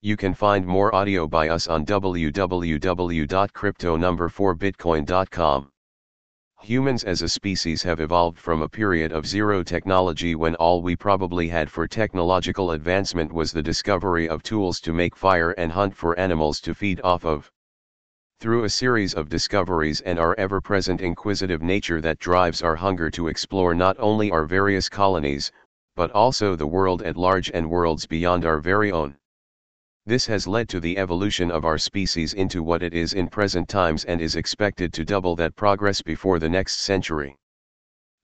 You can find more audio by us on www.cryptonumber4bitcoin.com. Humans as a species have evolved from a period of zero technology when all we probably had for technological advancement was the discovery of tools to make fire and hunt for animals to feed off of. Through a series of discoveries and our ever-present inquisitive nature that drives our hunger to explore not only our various colonies, but also the world at large and worlds beyond our very own. This has led to the evolution of our species into what it is in present times and is expected to double that progress before the next century.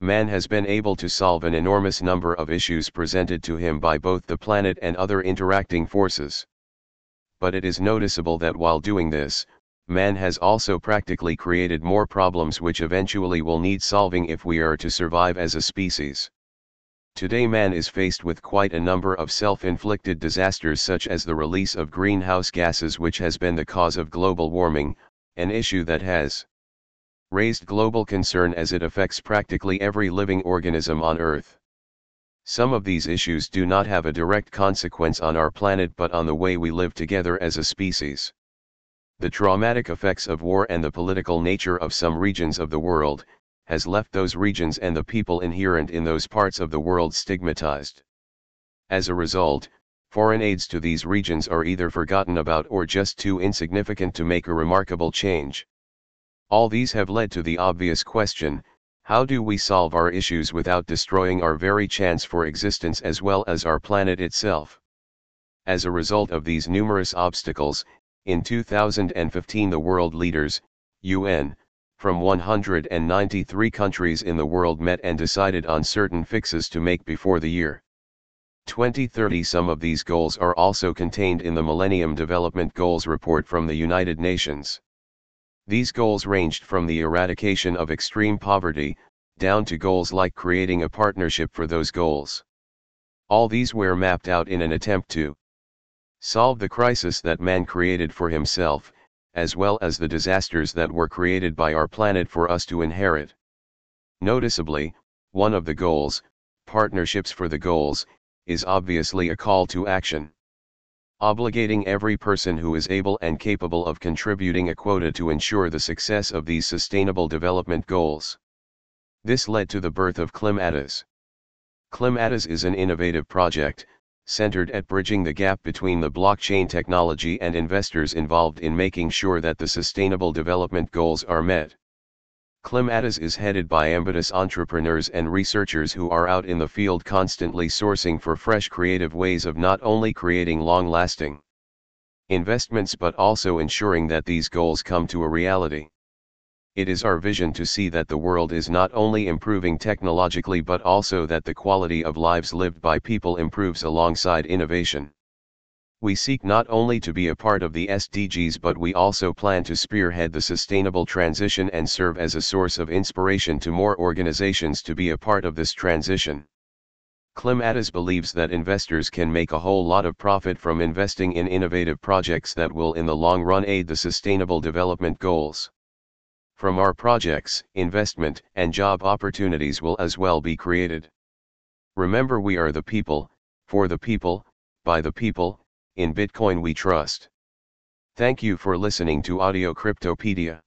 Man has been able to solve an enormous number of issues presented to him by both the planet and other interacting forces. But it is noticeable that while doing this, man has also practically created more problems which eventually will need solving if we are to survive as a species. Today man is faced with quite a number of self-inflicted disasters such as the release of greenhouse gases which has been the cause of global warming, an issue that has raised global concern as it affects practically every living organism on Earth. Some of these issues do not have a direct consequence on our planet but on the way we live together as a species. The traumatic effects of war and the political nature of some regions of the world, has left those regions and the people inherent in those parts of the world stigmatized. As a result, foreign aids to these regions are either forgotten about or just too insignificant to make a remarkable change. All these have led to the obvious question, how do we solve our issues without destroying our very chance for existence as well as our planet itself? As a result of these numerous obstacles, in 2015 the world leaders, UN, from 193 countries in the world met and decided on certain fixes to make before the year 2030. Some of these goals are also contained in the Millennium Development Goals report from the United Nations. These goals ranged from the eradication of extreme poverty, down to goals like creating a partnership for those goals. All these were mapped out in an attempt to solve the crisis that man created for himself, as well as the disasters that were created by our planet for us to inherit. Noticeably, one of the goals, partnerships for the goals, is obviously a call to action. Obligating every person who is able and capable of contributing a quota to ensure the success of these sustainable development goals. This led to the birth of Klimatas. Klimatas is an innovative project, centered at bridging the gap between the blockchain technology and investors involved in making sure that the Sustainable Development Goals are met. Klimatas is headed by ambitious entrepreneurs and researchers who are out in the field constantly sourcing for fresh creative ways of not only creating long-lasting investments but also ensuring that these goals come to a reality. It is our vision to see that the world is not only improving technologically but also that the quality of lives lived by people improves alongside innovation. We seek not only to be a part of the SDGs but we also plan to spearhead the sustainable transition and serve as a source of inspiration to more organizations to be a part of this transition. Klimatas believes that investors can make a whole lot of profit from investing in innovative projects that will in the long run aid the sustainable development goals. From our projects, investment and job opportunities will as well be created. Remember we are the people, for the people, by the people, in Bitcoin we trust. Thank you for listening to Audio Cryptopedia.